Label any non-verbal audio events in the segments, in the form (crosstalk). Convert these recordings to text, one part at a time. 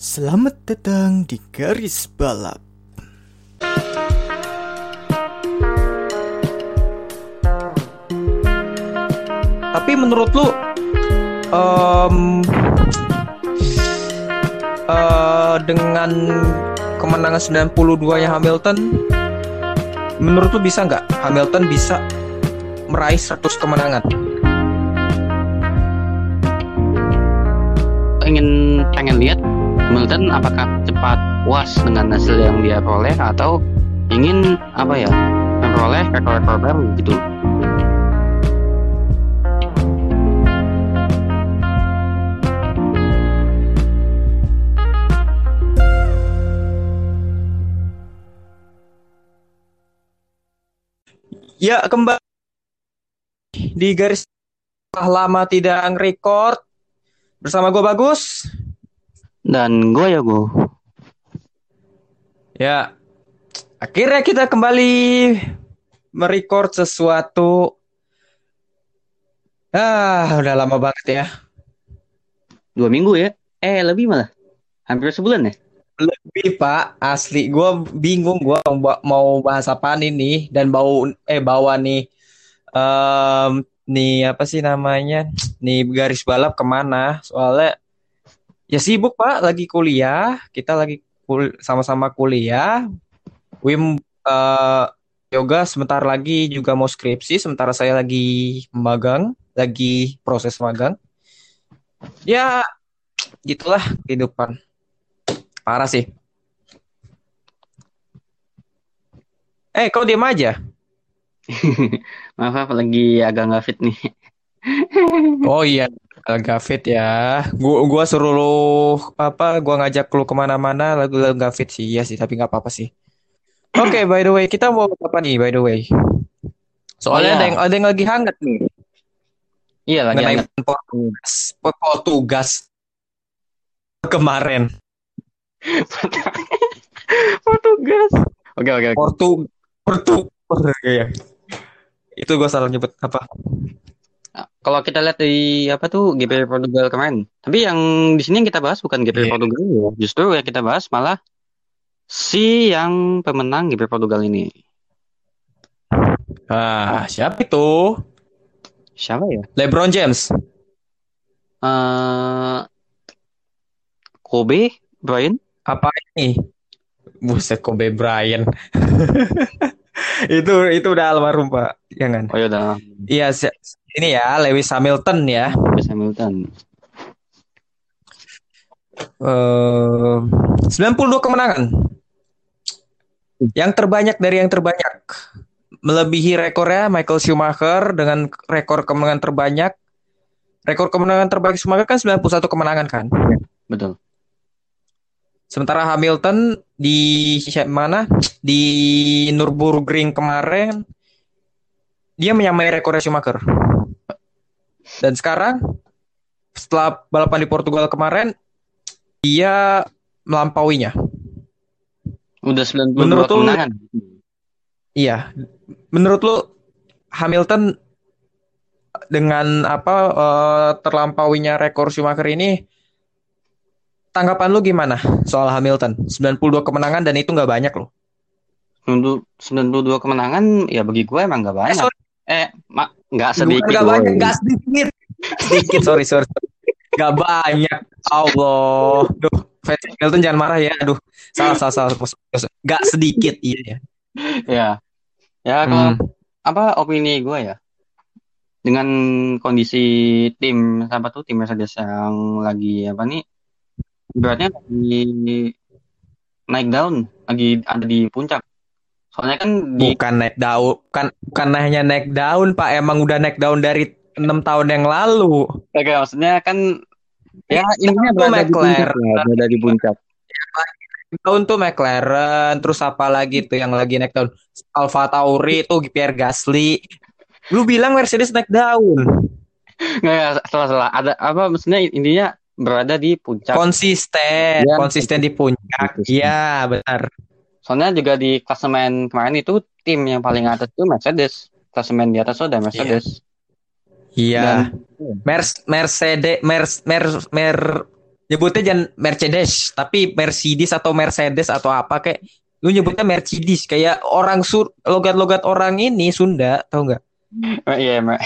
Selamat datang di garis balap. Tapi menurut lu em, eh, dengan kemenangan 92 nya Hamilton menurut lu bisa nggak Hamilton bisa meraih 100 kemenangan? ingin pengen lihat Hamilton apakah cepat puas dengan hasil yang dia peroleh atau ingin apa ya memperoleh rekor-rekor baru gitu Ya kembali di garis lama tidak record bersama gue bagus. Dan gue ya gue Ya, akhirnya kita kembali merecord sesuatu. Ah, udah lama banget ya. dua minggu ya eh lebih malah hampir sebulan ya Lebih Pak, asli gue bingung gue mau, bahas apaan ini dan bau eh bawa nih em nih apa sih namanya nih garis balap ke mana? Soalnya ya sibuk Pak, lagi kuliah, kita lagi kul- sama-sama kuliah. Wim eh, yoga sebentar lagi juga mau skripsi, sementara saya lagi magang, lagi proses magang. Ya gitulah kehidupan. Parah sih. Eh, kau diam aja. (laughs) maaf maaf lagi agak nggak fit nih Oh iya, agak fit ya. Gua gua suruh lu apa? Gua ngajak lu ke mana-mana, lagu lagu gak fit sih, iya sih, tapi nggak apa-apa sih. Oke, (clears throat) by the way, kita mau apa nih? By the way, soalnya Oh, iya. ada yang ada yang lagi hangat nih iya lagi mengenai hangat. Portugas, Portugas kemarin. (laughs) Portugas oke oke oke Portu, Portu, ya. Itu gua salah nyebut apa? Kalau kita lihat di apa tuh GP Portugal kemarin tapi yang di sini yang kita bahas bukan GP Iya. Portugal ya justru yang kita bahas malah si yang pemenang GP Portugal ini Ah, siapa itu? siapa ya LeBron James. eh Kobe Brian Apa ini? Buset Kobe Bryant. (laughs) (laughs) itu itu udah almarhum Pak, jangan. oh ya udah Iya, ini ya Lewis Hamilton ya. Lewis Hamilton Eh 92 kemenangan. Yang terbanyak dari yang terbanyak. Melebihi rekornya Michael Schumacher dengan rekor kemenangan terbanyak. Rekor kemenangan terbanyak Schumacher kan 91 kemenangan kan. betul Sementara Hamilton di mana? Di Nürburgring kemarin dia menyamai rekornya Schumacher. Dan sekarang setelah balapan di Portugal kemarin dia melampauinya. udah 92 Menurut lu- kemenangan Iya. Menurut lu Hamilton dengan apa eh, terlampauinya rekor Schumacher ini tanggapan lu gimana soal Hamilton? 92 kemenangan dan itu nggak banyak loh. 92 92 kemenangan ya bagi gue emang gak Eh, banyak sorry, eh mak nggak sedikit nggak banyak, nggak sedikit. Sedikit, sorry, sorry. Nggak banyak. Allah. Duh, fans Hamilton jangan marah ya. Aduh, salah, salah, salah. Nggak sedikit, iya ya. ya ya kalau Hmm. apa opini gue ya dengan kondisi tim apa tuh tim Mercedes yang lagi apa nih beratnya lagi naik daun lagi ada di puncak soalnya kan di Bukan naik daun, bukan bukan hanya naik daun, Pak. Emang udah naik daun dari enam tahun yang lalu. Oke, maksudnya kan ya intinya Itu berada di puncak berada di puncak Tahun tuh McLaren, terus apa lagi tuh yang lagi naik daun? Alfa Tauri tuh Pierre Gasly. Lu bilang Mercedes naik daun. nggak, salah salah ada apa maksudnya intinya berada di puncak Konsisten, Ya. konsisten di puncak. Konsisten. Iya, benar. Soalnya juga di klasemen kemarin itu tim yang paling atas itu Mercedes. Klasemen di atas ada Mercedes. Iya. Dan Mers Mercedes Mers Mer Mer nyebutnya jangan Mercedes, tapi Mercedes atau Mercedes atau apa kayak lu nyebutnya Mercedes kayak orang sur logat-logat orang ini Sunda, tau nggak? Oh, iya, Mak.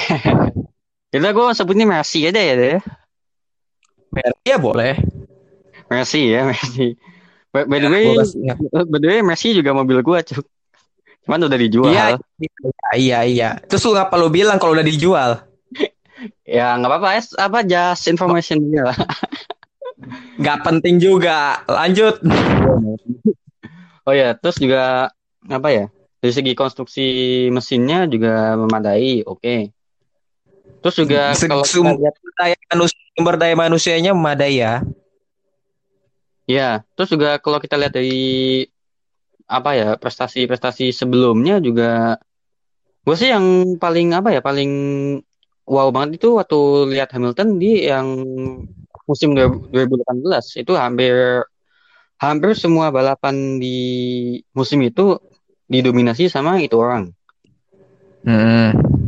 Jadi gue sebutnya Messi aja ya deh. Mercy ya boleh. Messi ya, Messi. By, by the Ya, way, ya. by the way, Messi juga mobil gua, cuk. Cuman udah dijual. Iya, iya, iya, iya. Terus lu ngapa lu bilang kalau udah dijual? Ya nggak apa-apa, es apa just information aja lah. Nggak penting juga. Lanjut. Oh ya, terus juga apa ya? Dari segi konstruksi mesinnya juga memadai, oke. Terus juga Se- kalau sum- kita lihat, Daya manusia, sumber daya manusianya memadai ya. ya, terus juga kalau kita lihat dari apa ya prestasi-prestasi sebelumnya juga, gue sih yang paling apa ya paling wow banget itu waktu lihat Hamilton di yang musim 2018 itu hampir hampir semua balapan di musim itu didominasi sama itu orang.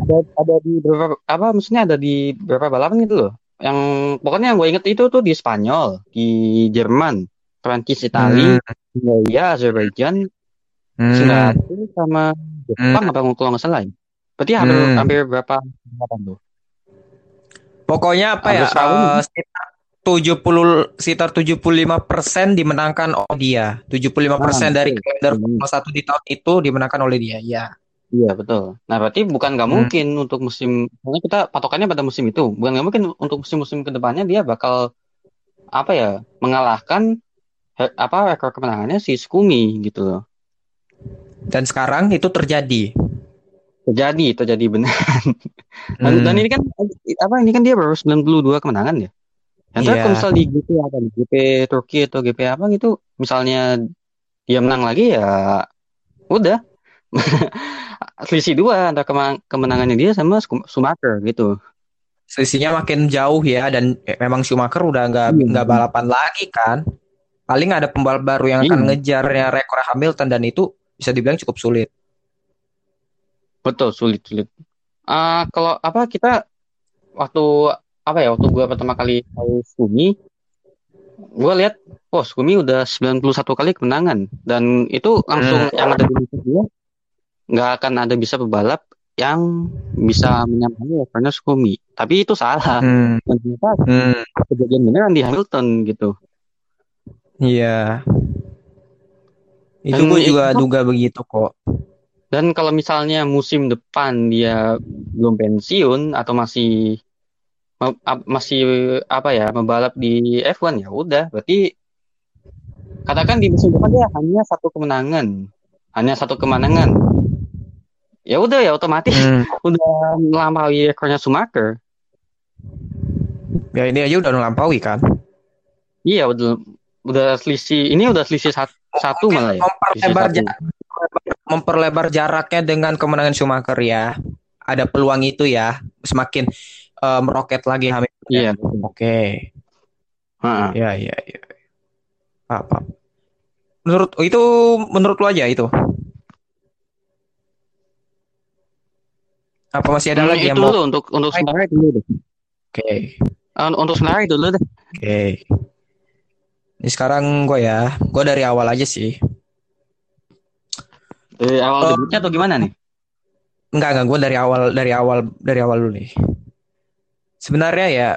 Ada ada di beberapa apa maksudnya ada di beberapa balapan gitu loh yang pokoknya yang gue inget itu tuh di Spanyol di Jerman Prancis Italia Hungaria Azerbaijan Hmm. Singapura sama Jepang apa kalau nggak salah ya berarti hampir Hmm. hampir berapa balapan tuh Pokoknya apa ya? Hampir setahun. eh, sekitar 70 sekitar 75% dimenangkan oleh dia. 75% Ah, dari kalender Hmm. 1 di tahun itu dimenangkan oleh dia. Ya. Iya betul nah berarti bukan nggak Hmm. mungkin untuk musim karena kita patokannya pada musim itu bukan nggak mungkin untuk musim-musim ke depannya dia bakal apa ya mengalahkan he- apa rekor kemenangannya si Skumi gitu loh Dan sekarang itu terjadi. terjadi terjadi benar dan, Hmm. dan ini kan apa ini kan dia baru 92 kemenangan ya yang Iya. kalau misal di GP apa di GP Turki atau GP apa gitu misalnya dia menang lagi ya udah (laughs) selisih dua antara kemenangannya dia sama Schu- Schumacher gitu Selisihnya makin jauh ya dan eh, memang Schumacher udah nggak Iya. nggak balapan lagi kan. Paling ada pembalap baru yang akan Iya. ngejarnya rekor Hamilton dan itu bisa dibilang cukup sulit. betul sulit sulit Ah, kalau apa kita waktu apa ya waktu gua pertama kali tahu Skumi gua lihat oh Skumi udah 91 kali kemenangan dan itu langsung Hmm. yang ada di dia nggak akan ada bisa pebalap yang bisa menyamai rekornya Skumi tapi itu salah Hmm. dan ternyata Hmm. kejadian beneran di Hamilton gitu Iya. Itu gue juga itu- duga begitu kok. dan kalau misalnya musim depan dia belum pensiun atau masih masih apa ya membalap di F1 ya udah berarti katakan di musim depan dia hanya satu kemenangan hanya satu kemenangan ya udah ya otomatis Hmm. (laughs) udah melampaui rekornya Schumacher Ya ini aja udah melampaui kan. iya udah udah selisih ini udah selisih sat- satu malah ya Memperlebar, satu. memperlebar jaraknya dengan kemenangan Schumacher ya. Ada peluang itu ya. Semakin eh, meroket lagi Hamilton. iya Oke. Heeh. Ya ya ya. Apa? Menurut itu menurut lo aja itu. Apa masih ada Hmm, lagi yang mau? dulu untuk untuk sebenarnya dulu deh Oke. Eh, untuk sebenarnya dulu deh Oke. Ini sekarang gue ya, gue dari awal aja sih. dari awal Oh. debutnya atau gimana nih Enggak, enggak, gue dari awal, dari awal, dari awal dulu nih. Sebenarnya ya,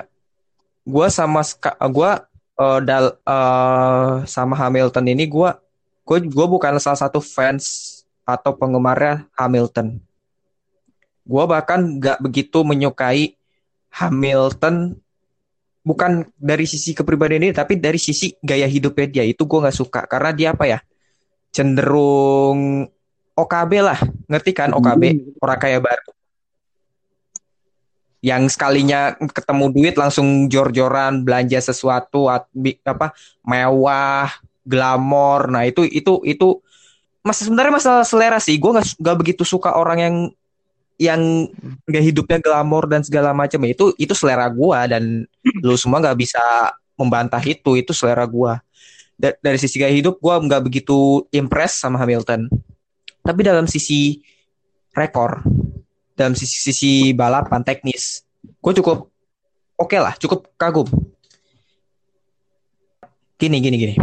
gue sama gue dal eh, sama Hamilton ini gue gue gue bukan salah satu fans atau penggemarnya Hamilton. Gue bahkan nggak begitu menyukai Hamilton bukan dari sisi kepribadian ini tapi dari sisi gaya hidupnya dia. Itu gue nggak suka karena dia apa ya? Cenderung OKB lah. Ngerti kan OKB orang kaya baru. Yang sekalinya ketemu duit langsung jor-joran belanja sesuatu apa mewah glamor. Nah itu itu itu mas sebenarnya masalah selera sih. Gue nggak nggak begitu suka orang yang yang gak hidupnya glamor dan segala macam itu itu selera gua dan lu semua nggak bisa membantah itu itu selera gua Da- dari sisi gaya hidup gua nggak begitu impress sama Hamilton tapi dalam sisi rekor dalam sisi sisi balapan teknis gue cukup oke lah cukup kagum gini gini gini.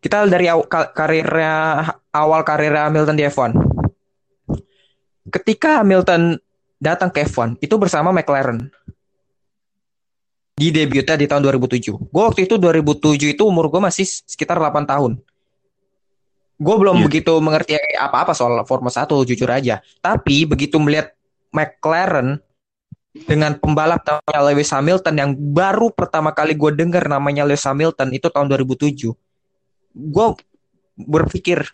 Kita dari aw, karirnya awal karir Hamilton di F1. Ketika Hamilton datang ke F1 itu bersama McLaren di debutnya di tahun 2007. Gue waktu itu 2007 itu umur gue masih sekitar 8 tahun. Gue belum yeah. begitu mengerti apa-apa soal Formula 1 jujur aja. Tapi begitu melihat McLaren dengan pembalap namanya Lewis Hamilton yang baru pertama kali gue dengar namanya Lewis Hamilton itu tahun 2007. Gue berpikir,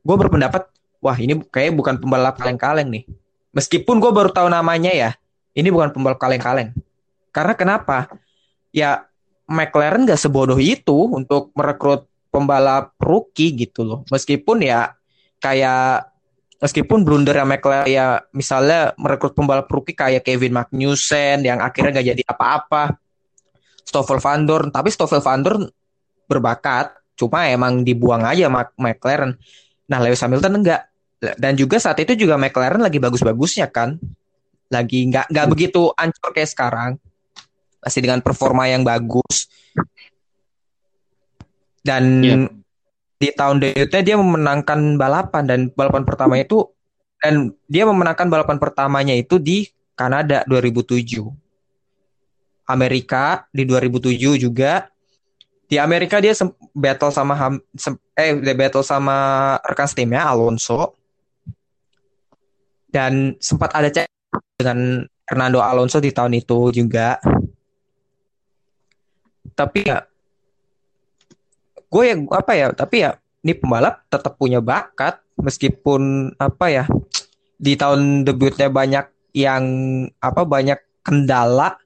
gue berpendapat, wah ini kayak bukan pembalap kaleng-kaleng nih. Meskipun gue baru tahu namanya ya, ini bukan pembalap kaleng-kaleng. Karena kenapa? ya McLaren gak sebodoh itu untuk merekrut pembalap rookie gitu loh. Meskipun ya kayak meskipun blunder yang McLaren ya misalnya merekrut pembalap rookie kayak Kevin Magnussen yang akhirnya gak jadi apa-apa. Stoffel Van Dorn, tapi Stoffel Van Dorn berbakat, cuma emang dibuang aja McLaren. Nah, Lewis Hamilton enggak. Dan juga saat itu juga McLaren lagi bagus-bagusnya kan. Lagi nggak nggak begitu ancur kayak sekarang. Masih dengan performa yang bagus. Dan yeah. di tahun debutnya dia memenangkan balapan dan balapan pertama itu dan dia memenangkan balapan pertamanya itu di Kanada 2007 Amerika di 2007 juga. Di Amerika dia battle sama Ham, eh dia battle sama rekan timnya Alonso dan sempat ada cek dengan Fernando Alonso di tahun itu juga. Tapi ya gue yang apa ya tapi ya ini pembalap tetap punya bakat. Meskipun apa ya di tahun debutnya banyak yang apa banyak kendala.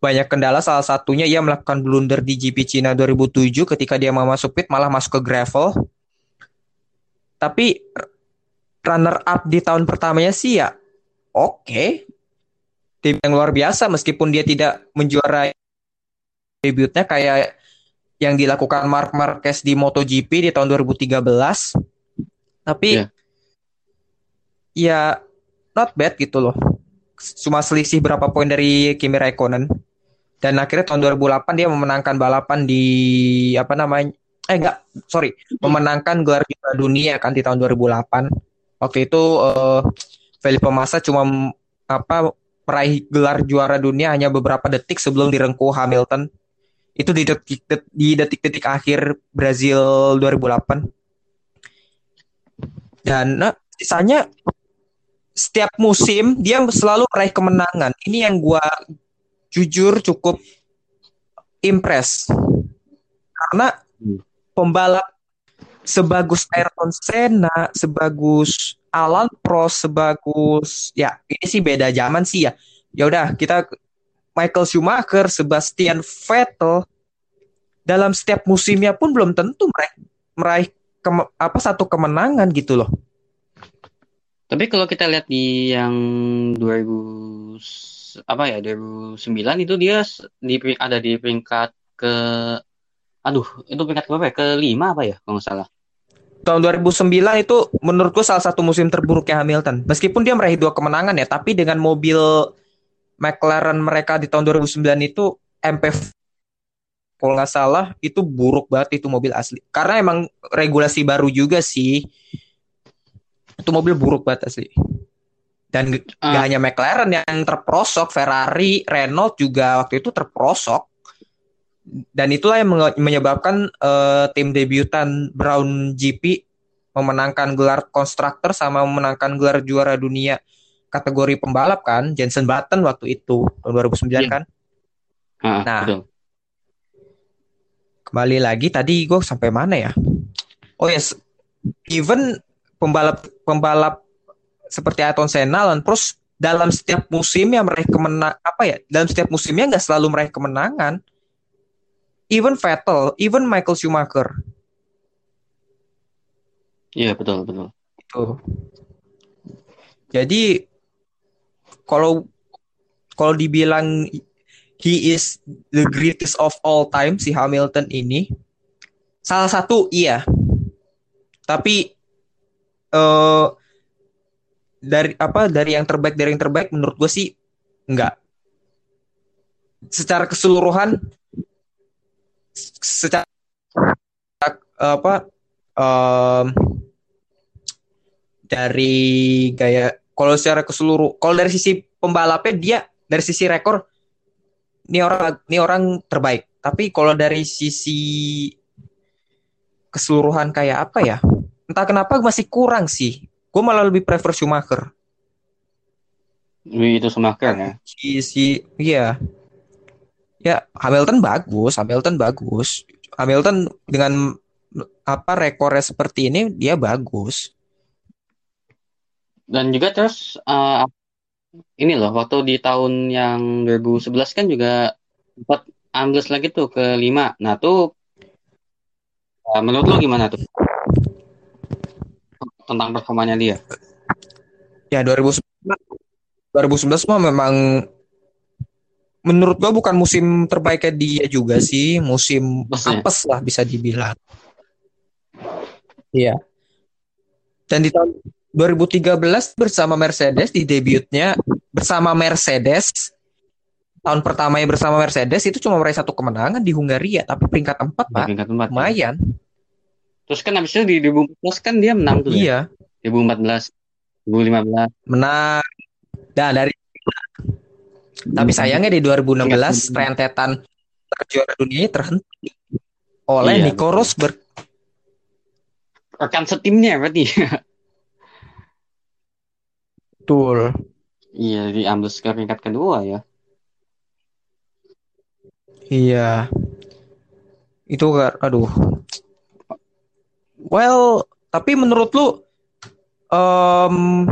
Banyak kendala salah satunya ia melakukan blunder di GP Cina 2007 ketika dia mau masuk pit malah masuk ke gravel. Tapi runner up di tahun pertamanya sih ya oke okay. tim yang luar biasa meskipun dia tidak menjuarai debutnya kayak yang dilakukan Mark Marquez di MotoGP di tahun 2013. Tapi yeah. ya not bad gitu loh. Cuma selisih berapa poin dari Kimi Raikkonen. Dan akhirnya tahun 2008 dia memenangkan balapan di apa namanya? Eh enggak, sorry, memenangkan gelar juara dunia kan di tahun 2008. Waktu itu uh, Felipe Massa cuma apa meraih gelar juara dunia hanya beberapa detik sebelum direngkuh Hamilton. Itu di detik di detik-detik akhir Brazil 2008 dan nah, sisanya setiap musim dia selalu meraih kemenangan. Ini yang gua jujur cukup impress. Karena pembalap sebagus Ayrton Senna sebagus Alan Prost sebagus ya ini sih beda zaman sih ya ya udah kita Michael Schumacher, Sebastian Vettel dalam setiap musimnya pun belum tentu meraih meraih ke, apa satu kemenangan gitu loh. Tapi kalau kita lihat di yang 2000 apa ya 2009 itu dia di ada di peringkat ke aduh itu peringkat berapa ya? Ke lima apa ya kalau nggak salah. Tahun 2009 itu menurutku salah satu musim terburuknya Hamilton. Meskipun dia meraih dua kemenangan ya, tapi dengan mobil McLaren mereka di tahun 2009 itu MP kalau nggak salah itu buruk banget itu mobil asli karena emang regulasi baru juga sih itu mobil buruk banget asli dan uh. gak hanya McLaren yang terprosok Ferrari Renault juga waktu itu terprosok dan itulah yang menyebabkan uh, tim debutan Brown GP memenangkan gelar konstruktor sama memenangkan gelar juara dunia kategori pembalap kan Jensen Button waktu itu tahun 2009 yeah. kan. Ah, nah, betul. kembali lagi tadi gue sampai mana ya? Oh yes, even pembalap pembalap seperti Ayrton Senna dan terus dalam setiap musim yang meraih kemenang apa ya? Dalam setiap musimnya nggak selalu meraih kemenangan. Even Vettel, even Michael Schumacher. Iya betul betul. Itu. Jadi kalau kalau dibilang he is the greatest of all time si Hamilton ini salah satu iya tapi uh, dari apa dari yang terbaik dari yang terbaik menurut gue sih enggak secara keseluruhan secara apa em, dari gaya kalau secara ke seluruh kalau dari sisi pembalapnya dia dari sisi rekor ini orang ini orang terbaik. Tapi kalau dari sisi keseluruhan kayak apa ya? Entah kenapa masih kurang sih. Gue malah lebih prefer Schumacher. Wih, itu Schumacher ya. si si iya ya Hamilton bagus Hamilton bagus Hamilton dengan apa rekornya seperti ini dia bagus Dan juga terus eh, ini loh waktu di tahun yang 2011 kan juga sempat ambles lagi tuh ke 5. Nah, tuh eh, menurut lo gimana tuh tentang performanya dia? ya 2011 2011 mah memang menurut gua bukan musim terbaiknya dia juga sih musim Apes ya? apes lah bisa dibilang iya dan di tahun 2013 bersama Mercedes di debutnya bersama Mercedes tahun pertamanya bersama Mercedes itu cuma meraih satu kemenangan di Hungaria tapi peringkat empat pak peringkat empat. ya. lumayan Terus kan habis itu di 2014 kan dia menang tuh ya. iya 2014, 2015. menang nah dari tapi sayangnya di 2016 rentetan juara dunia terhenti oleh Iya, Nico betul. Rosberg Rekan setimnya berarti. betul Iya, di ambles ke peringkat kedua ya. Iya. Itu aduh. Well, tapi menurut lu em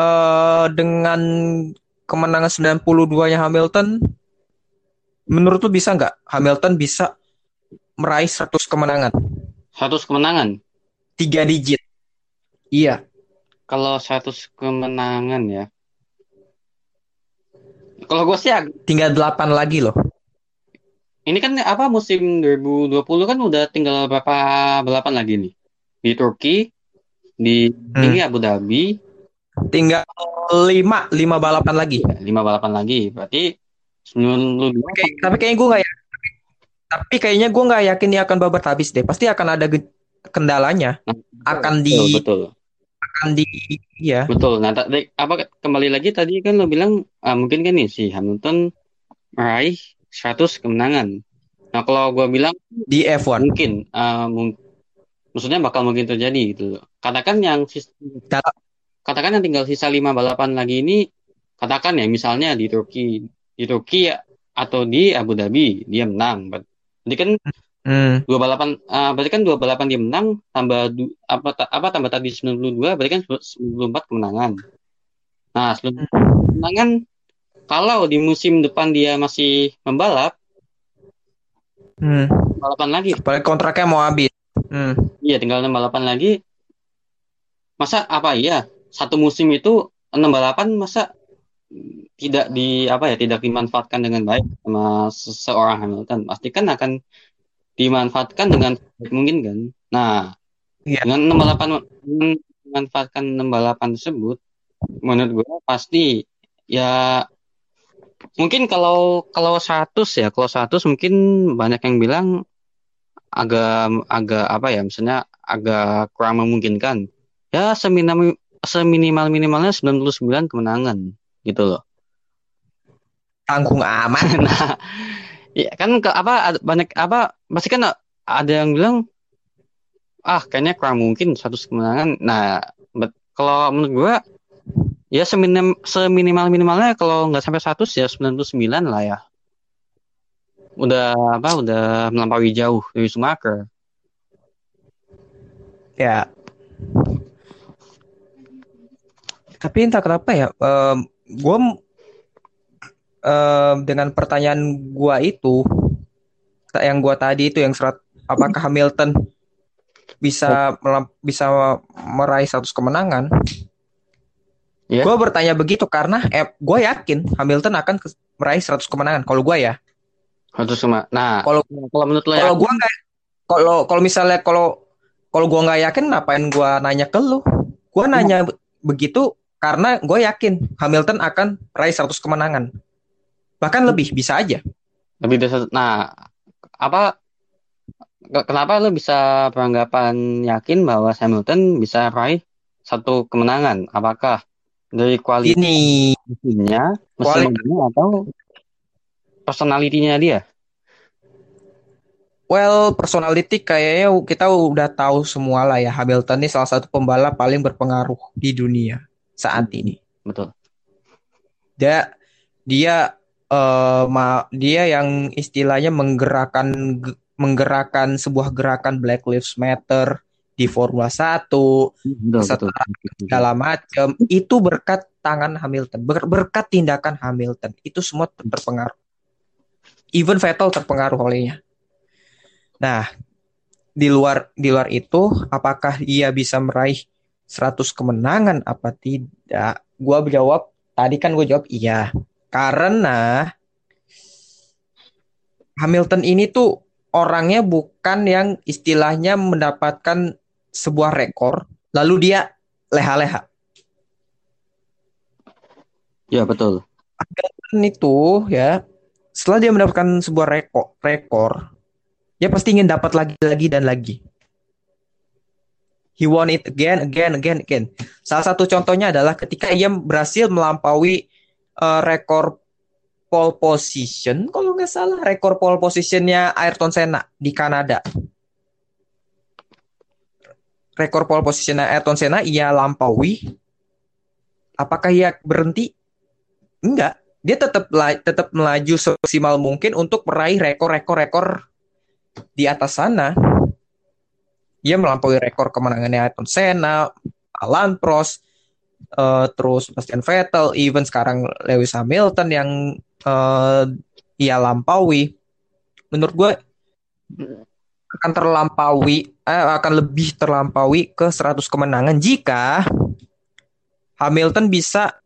eh, dengan kemenangan 92-nya Hamilton, menurut lu bisa nggak Hamilton bisa meraih 100 kemenangan? 100 kemenangan. Tiga digit. Iya. Kalau 100 kemenangan ya. Kalau gue sih Tinggal 8 lagi loh. ini kan apa musim 2020 kan udah tinggal berapa balapan lagi nih? Di Turki, di Hmm. ini Abu Dhabi, Tinggal 5, 5 balapan lagi. lima balapan lagi. Berarti sebelum lu tapi kayaknya gue nggak yakin. Tapi kayaknya gue nggak yakin dia akan babat habis deh. Pasti akan ada kendalanya. Akan betul, di, betul. akan di, ya. Betul. Nah, tadi apa kembali lagi tadi kan lo bilang ah, mungkin kan nih si Hamilton meraih 100 kemenangan. Nah, kalau gua bilang Di F1. mungkin ah, mung- maksudnya bakal mungkin terjadi gitu loh. Katakan yang sis- Da- katakan yang tinggal sisa 5 balapan lagi ini katakan ya misalnya di Turki, di Turki ya, atau di Abu Dhabi dia menang. Berarti kan Hmm. dua balapan ah, berarti kan dua balapan dia menang tambah du- apa ta- apa tambah tadi 92 berarti kan 94 kemenangan. Nah, sebelum kemenangan kalau di musim depan dia masih membalap Hmm. balapan lagi. Apalagi kontraknya mau habis. Hmm. Iya, tinggal 6 balapan lagi. Masa apa iya satu musim itu 6 balapan masa tidak di apa ya tidak dimanfaatkan dengan baik sama seseorang Hamilton? Pasti kan akan dimanfaatkan dengan mungkin kan? Nah Iya. dengan 6 balapan memanfaatkan 6 balapan tersebut menurut gue pasti ya mungkin kalau kalau 100 ya kalau 100 mungkin banyak yang bilang agak agak apa ya misalnya agak kurang memungkinkan. Ya seminimal seminimal minimalnya 99 kemenangan gitu loh Tanggung amat. (laughs) nah ya kan ke, apa banyak apa pasti kan ada yang bilang ah kayaknya kurang mungkin 100 kemenangan nah bet- kalau menurut gua ya seminim seminimal minimalnya kalau nggak sampai 100 ya 99 lah ya udah apa udah melampaui jauh dari Schumacher Ya. Tapi entah kenapa ya, em, gua em, dengan pertanyaan gua itu, yang gua tadi itu yang serat, apakah Hamilton bisa melam- bisa meraih 100 kemenangan? Iya. Gua bertanya begitu karena eh, gua yakin Hamilton akan ke- meraih 100 kemenangan. Kalau gua ya, Harus sama. Nah, Kalau- kalau menurut lo ya, kalau gua nggak, kalau kalau misalnya kalau kalau gua nggak yakin, ngapain gua nanya ke lu? Gua nanya be- begitu karena gue yakin Hamilton akan raih 100 kemenangan. Bahkan lebih bisa aja. lebih dari satu- nah apa ke- kenapa lu bisa beranggapan yakin bahwa Hamilton bisa raih satu kemenangan? Apakah dari kualitas Ini mesinnya, mesin Kuali- mobilnya atau personalitinya dia? well personality kayaknya kita udah tahu semua lah ya Hamilton ini salah satu pembalap paling berpengaruh di dunia saat ini. Betul. Dia dia eh, ma- dia yang istilahnya menggerakkan menggerakkan sebuah gerakan Black Lives Matter di Formula 1 Betul, betul. Segala macam itu berkat tangan Hamilton ber- berkat tindakan Hamilton itu semua ter- berpengaruh even Vettel terpengaruh olehnya nah di luar di luar itu apakah ia bisa meraih 100 kemenangan apa tidak? Gua jawab tadi kan gue jawab iya. Karena Hamilton ini tuh orangnya bukan yang istilahnya mendapatkan sebuah rekor lalu dia leha-leha. Ya, betul. Hamilton itu ya setelah dia mendapatkan sebuah rekor rekor dia pasti ingin dapat lagi lagi dan lagi he want it again again again again. Salah satu contohnya adalah ketika ia berhasil melampaui eh, rekor pole position kalau nggak salah rekor pole positionnya Ayrton Senna di Kanada. Rekor pole positionnya Ayrton Senna ia lampaui. Apakah ia berhenti? Enggak, dia tetap tetap melaju semaksimal mungkin untuk meraih rekor-rekor-rekor di atas sana. Dia melampaui rekor kemenangannya Ayrton Senna, Alan Prost, eh, terus Sebastian Vettel, even sekarang Lewis Hamilton yang eh, ia lampaui. Menurut gue akan terlampaui, eh, akan lebih terlampaui ke 100 kemenangan jika Hamilton bisa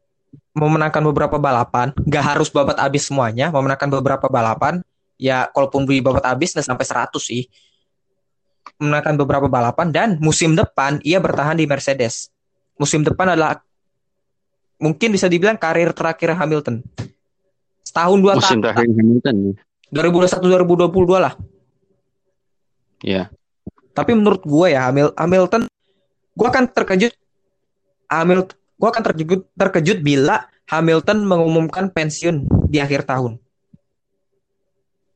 memenangkan beberapa balapan, gak harus babat habis semuanya, memenangkan beberapa balapan, ya kalaupun di babat habis nggak sampai 100 sih. Memenangkan beberapa balapan dan musim depan ia bertahan di Mercedes. Musim depan adalah mungkin bisa dibilang karir terakhir Hamilton. Setahun dua Musim tahun. terakhir Hamilton. 2021 2022 lah. Ya. Tapi menurut gue ya Hamil- Hamilton gue akan terkejut Hamilton gue akan terkejut terkejut bila Hamilton mengumumkan pensiun di akhir tahun.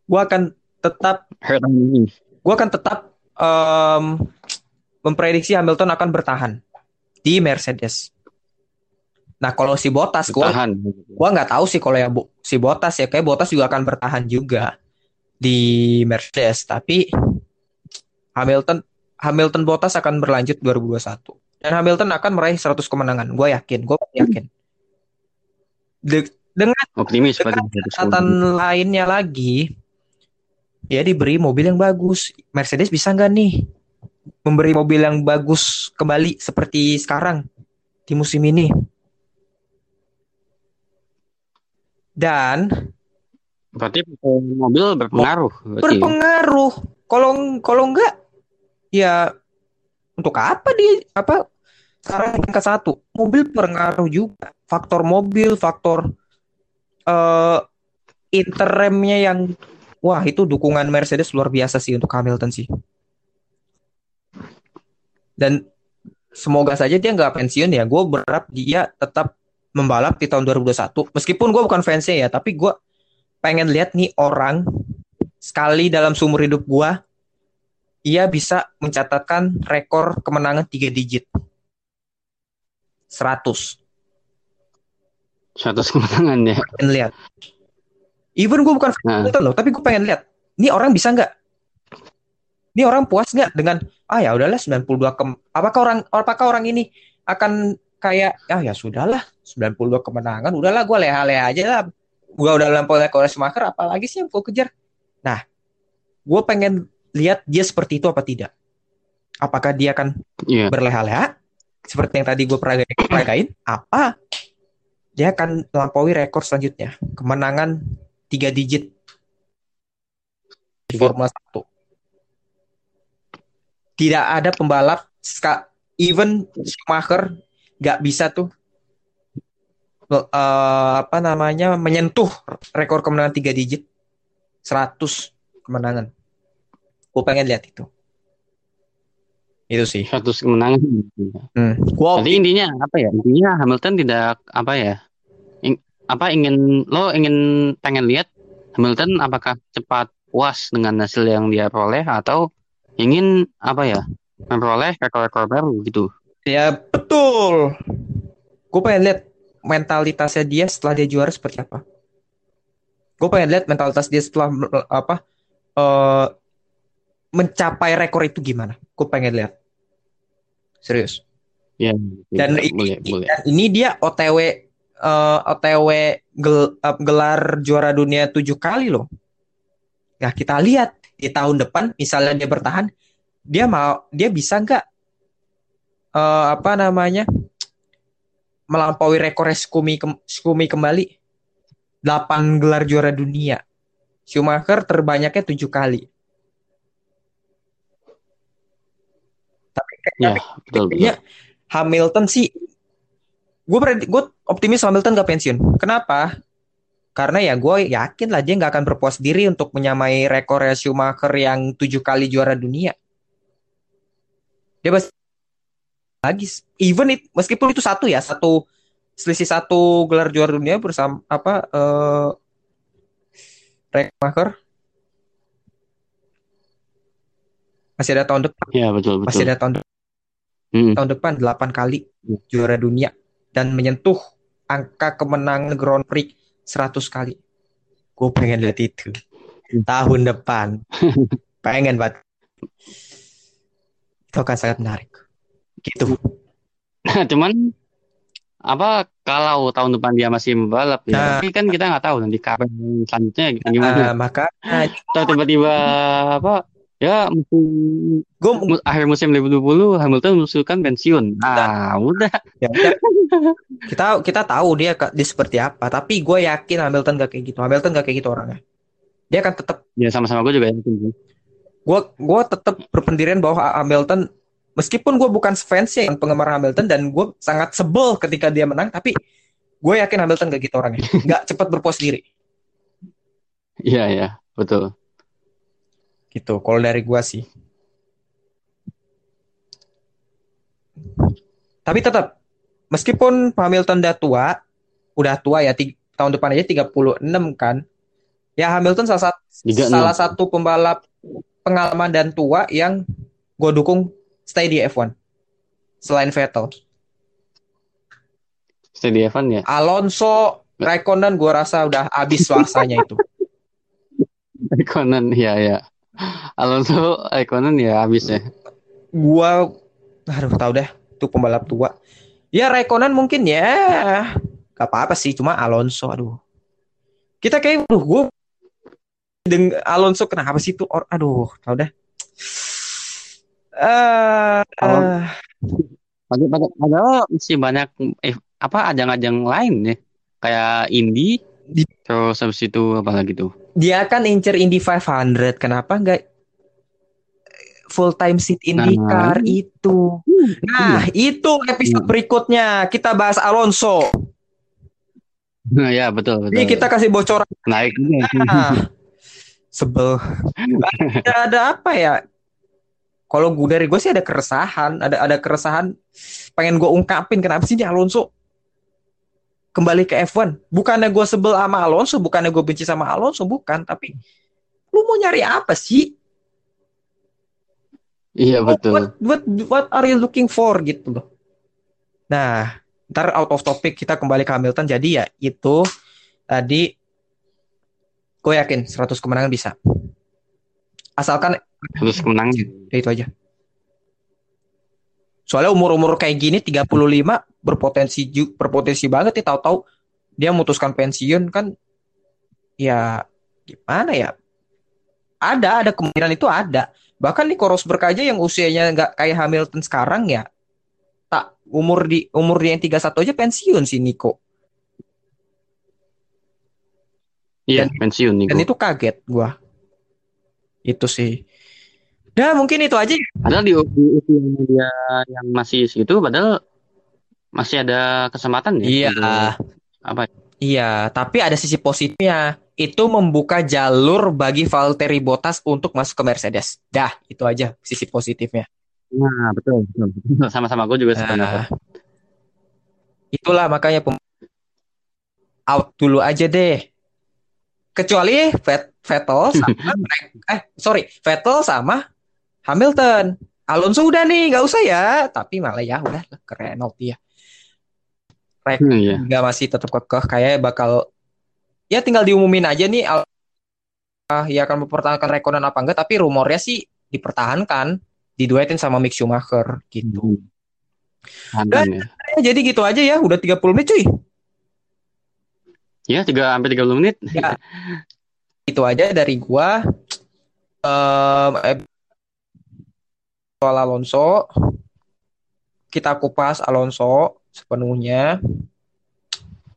Gue akan tetap gue akan tetap em, memprediksi Hamilton akan bertahan di Mercedes. Nah kalau si Bottas gue gua nggak tahu sih kalau ya Bu, si Bottas ya. Kayak Bottas juga akan bertahan juga di Mercedes. Tapi Hamilton Hamilton Bottas akan berlanjut 2021 dan Hamilton akan meraih 100 kemenangan. Gue yakin. Gue yakin. De- dengan Optimis dengan catatan lainnya lagi ya diberi mobil yang bagus Mercedes bisa nggak nih memberi mobil yang bagus kembali seperti sekarang di musim ini dan Berarti mobil berpengaruh. Berpengaruh. Kalau kalau enggak ya untuk apa dia apa sekarang tingkat satu mobil berpengaruh juga faktor mobil faktor eh interremnya yang wah itu dukungan Mercedes luar biasa sih untuk Hamilton sih. Dan semoga saja dia nggak pensiun ya. Gue berharap dia tetap membalap di tahun 2021 meskipun gue bukan fansnya ya tapi gue pengen lihat nih orang sekali dalam seumur hidup gua ia bisa mencatatkan rekor kemenangan tiga digit. 100 100 kemenangan ya. pengen lihat even gue bukan Nah. Loh tapi gue pengen lihat ini orang bisa nggak ini orang puas nggak dengan ah ya udahlah 92 kem apakah orang apakah orang ini akan kayak ah ya sudahlah 92 kemenangan udahlah gue leha-leha aja lah gue udah lampau rekor Schumacher apalagi sih yang gue kejar nah gue pengen lihat dia seperti itu apa tidak apakah dia akan Iya. berleha-leha seperti yang tadi gue peragain apa dia akan melampaui rekor selanjutnya kemenangan tiga digit di. Formula 1 tidak ada pembalap ska- even Schumacher nggak bisa tuh eh, apa namanya menyentuh rekor kemenangan tiga digit 100 kemenangan Gue pengen lihat itu. Itu sih. 100 kemenangan. Hmm. Gua Jadi intinya apa ya? Intinya Hamilton tidak apa ya? Apa ingin lo ingin pengen lihat Hamilton apakah cepat puas dengan hasil yang dia peroleh atau ingin apa ya? Memperoleh rekor-rekor baru gitu. Ya betul. Gue pengen lihat mentalitasnya dia setelah dia juara seperti apa. Gue pengen lihat mentalitas dia setelah apa eh mencapai rekor itu gimana. Gue pengen lihat. Serius. Ya, Dan boleh, ini, boleh. dan ini dia OTW eh, OTW gel- eh, gelar juara dunia tujuh kali loh. Nah kita lihat di tahun depan misalnya dia bertahan, dia mau dia bisa nggak eh, apa namanya melampaui rekor Skumi kem- Skumi kembali 8 gelar juara dunia. Schumacher terbanyaknya tujuh kali. Tapi Ya, betul, betul. kayaknya Hamilton sih gue gue optimis Hamilton gak pensiun. Kenapa? Karena ya gue yakin lah dia nggak akan berpuas diri untuk menyamai rekor Schumacher yang tujuh kali juara dunia. Dia pasti lagi even it, meskipun itu satu ya satu selisih satu gelar juara dunia bersama apa eh Schumacher masih ada tahun depan Ya, betul, masih betul. ada tahun depan Mm. tahun depan 8 kali juara dunia dan menyentuh angka kemenangan Grand Prix 100 kali. Gue pengen lihat itu tahun depan. (laughs) pengen banget. Itu akan sangat menarik. Gitu. Cuman apa kalau tahun depan dia masih membalap ya? Nah. Tapi kan kita nggak tahu nanti kapan selanjutnya gimana. Nah, maka Atau tiba-tiba apa? Ya musim gue akhir musim 2020 Hamilton mengusulkan pensiun. Ah, udah. (laughs) ya kita kita tahu dia dia seperti apa. Tapi gue yakin Hamilton gak kayak gitu. Hamilton gak kayak gitu orangnya. Dia akan tetap Ya sama-sama gue juga yakin. gue gue tetap berpendirian bahwa Hamilton meskipun gue bukan fans ya penggemar Hamilton dan gue sangat sebel ketika dia menang tapi gue yakin Hamilton gak gitu orangnya nggak cepat berpuas diri Iya, ya, betul. Gitu. Kalau dari gue sih. Tapi tetap meskipun Hamilton udah tua udah tua ya tahun depan aja 36 kan. Ya Hamilton salah satu salah satu pembalap pengalaman dan tua yang gue dukung stay di F1 selain Vettel. Steady Evan ya. Alonso Raikkonen gue rasa udah habis masanya itu. (laughs) Raikkonen ya ya. Alonso Raikkonen ya habis ya. gua aduh tahu deh itu pembalap tua. Ya Raikkonen mungkin ya. Gak apa-apa sih cuma Alonso aduh. Kita kayak aduh gue deng Alonso kenapa sih itu Or- aduh tahu deh. Eh, eh, padahal- padahal masih banyak eh, apa ajang-ajang lain ya. Kayak Indy, Di- terus habis itu apa lagi tuh? dia kan incer Indy 500 kenapa nggak full time seat IndyCar Nah. itu nah itu episode Hmm. berikutnya kita bahas Alonso Nah, ya betul betul. ini kita kasih bocoran naik juga. Ah, sebel. Ada, ada apa ya? Kalau gue dari gue sih ada keresahan, ada ada keresahan. Pengen gue ungkapin kenapa sih ini Alonso kembali ke F1? Bukannya gue sebel sama Alonso, bukannya gue benci sama Alonso, bukan. Tapi lu mau nyari apa sih? Iya betul. what, what, what are you looking for gitu loh. Nah, ntar out of topic kita kembali ke Hamilton. Jadi ya itu tadi gue yakin 100 kemenangan bisa. Asalkan Terus kemenangan. Ya, itu aja. Soalnya umur-umur kayak gini 35 berpotensi berpotensi banget nih tahu-tahu dia memutuskan pensiun kan ya gimana ya? Ada ada kemungkinan itu ada. Bahkan nih Rosberg aja yang usianya nggak kayak Hamilton sekarang ya tak umur di umur dia yang 31 aja pensiun sih Nico. Iya pensiun nih. Dan itu kaget gua. Itu sih. Nah, mungkin itu aja. Padahal di, usia dia yang masih segitu, padahal masih ada kesempatan ya. Iya. apa? Iya, tapi ada sisi positifnya. itu membuka jalur bagi Valtteri Bottas untuk masuk ke Mercedes. Dah, itu aja sisi positifnya. Nah, betul, betul. (laughs) Sama-sama gue juga sependapat. Nah, itulah makanya pem- out dulu aja deh. Kecuali Vet- Vettel sama (laughs) eh sorry Vettel sama Hamilton. Alonso udah nih, nggak usah ya. Tapi malah ya udah ke Renault ya. Rek Hmm, iya. nggak masih tetap kekeh kayak bakal ya tinggal diumumin aja nih Al- ah, ya akan mempertahankan rekonan apa enggak tapi rumornya sih dipertahankan diduetin sama Mick Schumacher gitu. Aman ya. Eh, jadi gitu aja ya, udah 30 menit cuy. Ya, tiga sampai 30 menit. Ya. Itu aja dari gua. Eh, soal Alonso. Kita kupas Alonso sepenuhnya.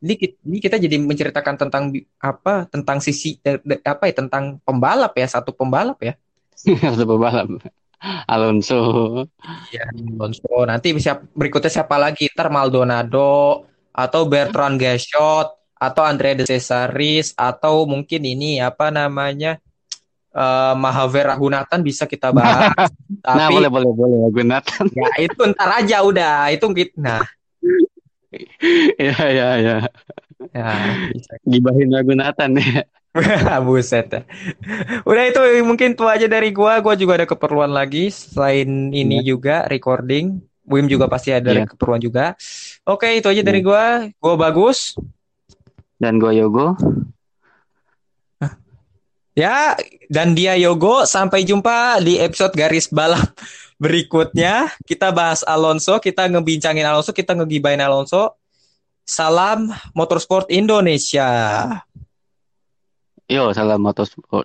Ini kita, ini kita jadi menceritakan tentang apa? Tentang sisi apa ya? Tentang pembalap ya, satu pembalap ya. (laughs) Satu pembalap. Alonso. Ya, Alonso. Nanti siap, berikutnya siapa lagi? Ntar Maldonado atau Bertrand Gachot atau Andre De Cesaris atau mungkin ini apa namanya? Eh Mahaver Raghunathan bisa kita bahas. (laughs) Nah, Tapi boleh, boleh, boleh. Gunatan. ya itu ntar aja udah. Itu kita nah, ya, ya, ya. ya bisa. Gibahin Gunatan ya. (laughs) Buset. dah. Udah itu mungkin itu aja dari gua. Gua juga ada keperluan lagi selain ini juga recording. Wim juga pasti ada Iya. keperluan juga. Oke, itu aja dari gua. Gua bagus. Dan gue Yogo. Ya, dan dia Yogo. Sampai jumpa di episode garis balap (laughs) berikutnya. Kita bahas Alonso, kita ngebincangin Alonso, kita ngegibain Alonso. Salam Motorsport Indonesia. Yo, salam motorsport.